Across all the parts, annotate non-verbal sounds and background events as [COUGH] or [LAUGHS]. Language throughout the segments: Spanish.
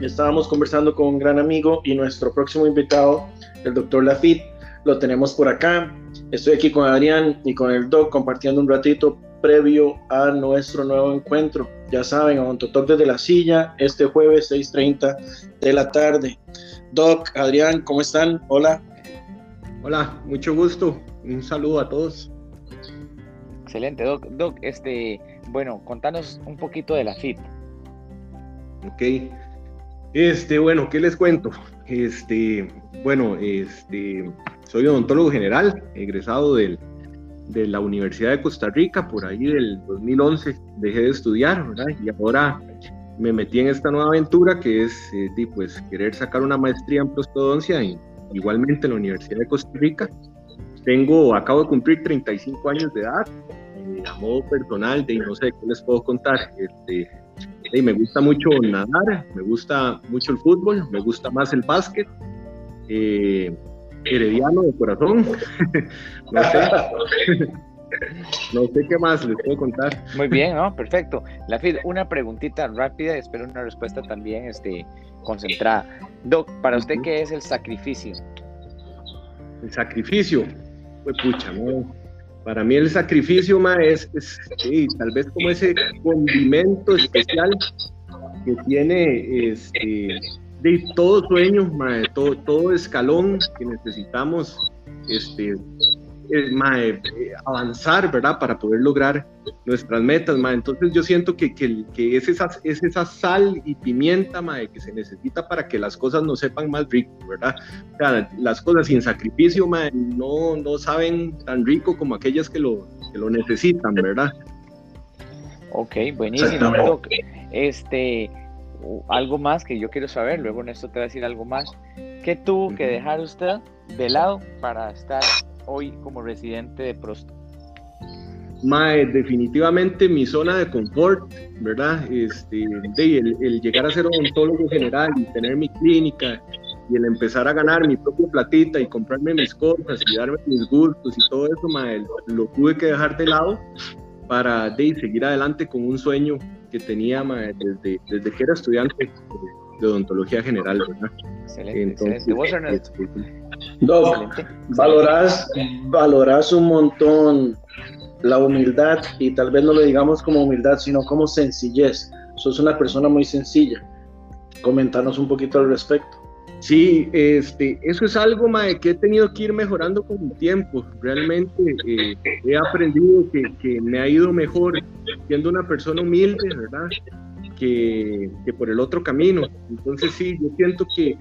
estábamos conversando con un gran amigo y nuestro próximo invitado, el doctor Lafitte, lo tenemos por acá. Estoy aquí con Adrián y con el doc compartiendo un ratito previo a nuestro nuevo encuentro. Ya saben, Odontotalk desde la silla, este jueves 6.30 de la tarde. Doc, Adrián, ¿cómo están? Hola. Hola, mucho gusto. Un saludo a todos. Excelente, Doc. Doc, este, bueno, contanos un poquito de la FIT. Ok. Este, bueno, ¿qué les cuento? Este, bueno, este, soy odontólogo general, egresado del, de la Universidad de Costa Rica, por ahí del 2011 dejé de estudiar, ¿verdad? Y ahora me metí en esta nueva aventura que es, eh, pues, querer sacar una maestría en prostodoncia, y, igualmente en la Universidad de Costa Rica. Tengo, acabo de cumplir 35 años de edad, eh, a modo personal, de no sé qué les puedo contar. Este, me gusta mucho nadar, me gusta mucho el fútbol, me gusta más el básquet. Eh, herediano de corazón. [LAUGHS] no, sé. [LAUGHS] no sé qué más les puedo contar. Muy bien, ¿no? Perfecto. La una preguntita rápida, espero una respuesta también este, concentrada. Doc, ¿para usted qué es el sacrificio? El sacrificio, pues pucha, no. Para mí el sacrificio ma, es, sí, tal vez como ese condimento especial que tiene este, de todo sueño, todo, todo escalón que necesitamos este, eh, eh, avanzar, ¿verdad? Para poder lograr nuestras metas, Entonces yo siento que, que, que es, esa, es esa sal y pimienta, que se necesita para que las cosas nos sepan más rico, ¿verdad? O sea, las cosas sin sacrificio, no, no saben tan rico como aquellas que lo, que lo necesitan, ¿verdad? Ok, buenísimo. Este, algo más que yo quiero saber, luego en esto te voy a decir algo más. ¿Qué tuvo que dejar usted de lado para estar hoy como residente de Prosto? Mae, definitivamente mi zona de confort, ¿verdad? Este, de, el, llegar a ser odontólogo general y tener mi clínica y el empezar a ganar mi propia platita y comprarme mis cosas y darme mis gustos y todo eso, mae, lo tuve que dejar de lado para de, seguir adelante con un sueño que tenía desde, desde que era estudiante de odontología general, ¿verdad? Excelente, excelente. Este, Doc, valorás, valorás un montón la humildad y tal vez no lo digamos como humildad, sino como sencillez. Sos una persona muy sencilla. Comentanos un poquito al respecto. Sí, este, eso es algo que he tenido que ir mejorando con el tiempo. Realmente eh, he aprendido que, que, me ha ido mejor siendo una persona humilde, ¿verdad? Que, que por el otro camino. Entonces sí, yo siento que,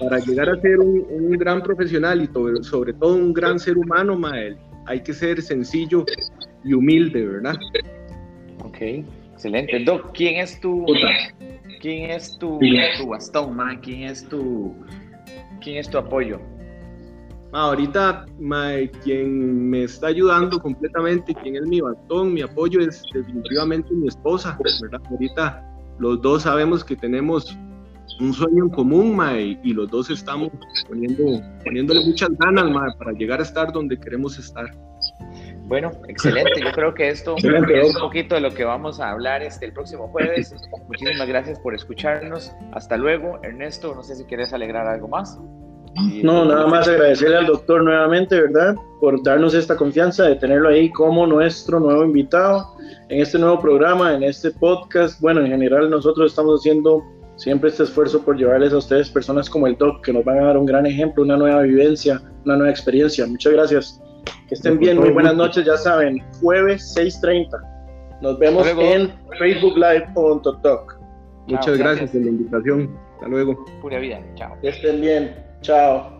para llegar a ser un, un, gran profesional y sobre, sobre todo un gran ser humano, Mael, hay que ser sencillo y humilde, ¿verdad? Ok, excelente. Doc, ¿quién es tu, ¿Quién es tu, tu bastón, man? ¿Quién es tu, quién es tu apoyo? Ahorita quien me está ayudando completamente, quien es mi bastón, mi apoyo es definitivamente mi esposa, ¿verdad? Ahorita los dos sabemos que tenemos un sueño en común, mae, y los dos estamos poniendo, poniéndole muchas ganas, mae, para llegar a estar donde queremos estar. Bueno, excelente. Yo creo que esto es un poquito de lo que vamos a hablar este el próximo jueves. Muchísimas gracias por escucharnos. Hasta luego, Ernesto. No sé si quieres alegrar algo más. No, nada más agradecerle al doctor nuevamente, ¿verdad? Por darnos esta confianza de tenerlo ahí como nuestro nuevo invitado en este nuevo programa, en este podcast. Bueno, en general nosotros estamos haciendo siempre este esfuerzo por llevarles a ustedes personas como el Doc, que nos van a dar un gran ejemplo, una nueva vivencia, una nueva experiencia. Muchas gracias. Que estén bien, muy buenas noches, ya saben, jueves 6.30. Nos vemos en Facebook Live o TikTok. Muchas gracias por la invitación. Hasta luego. Pura vida. Chao. Que estén bien. Chao.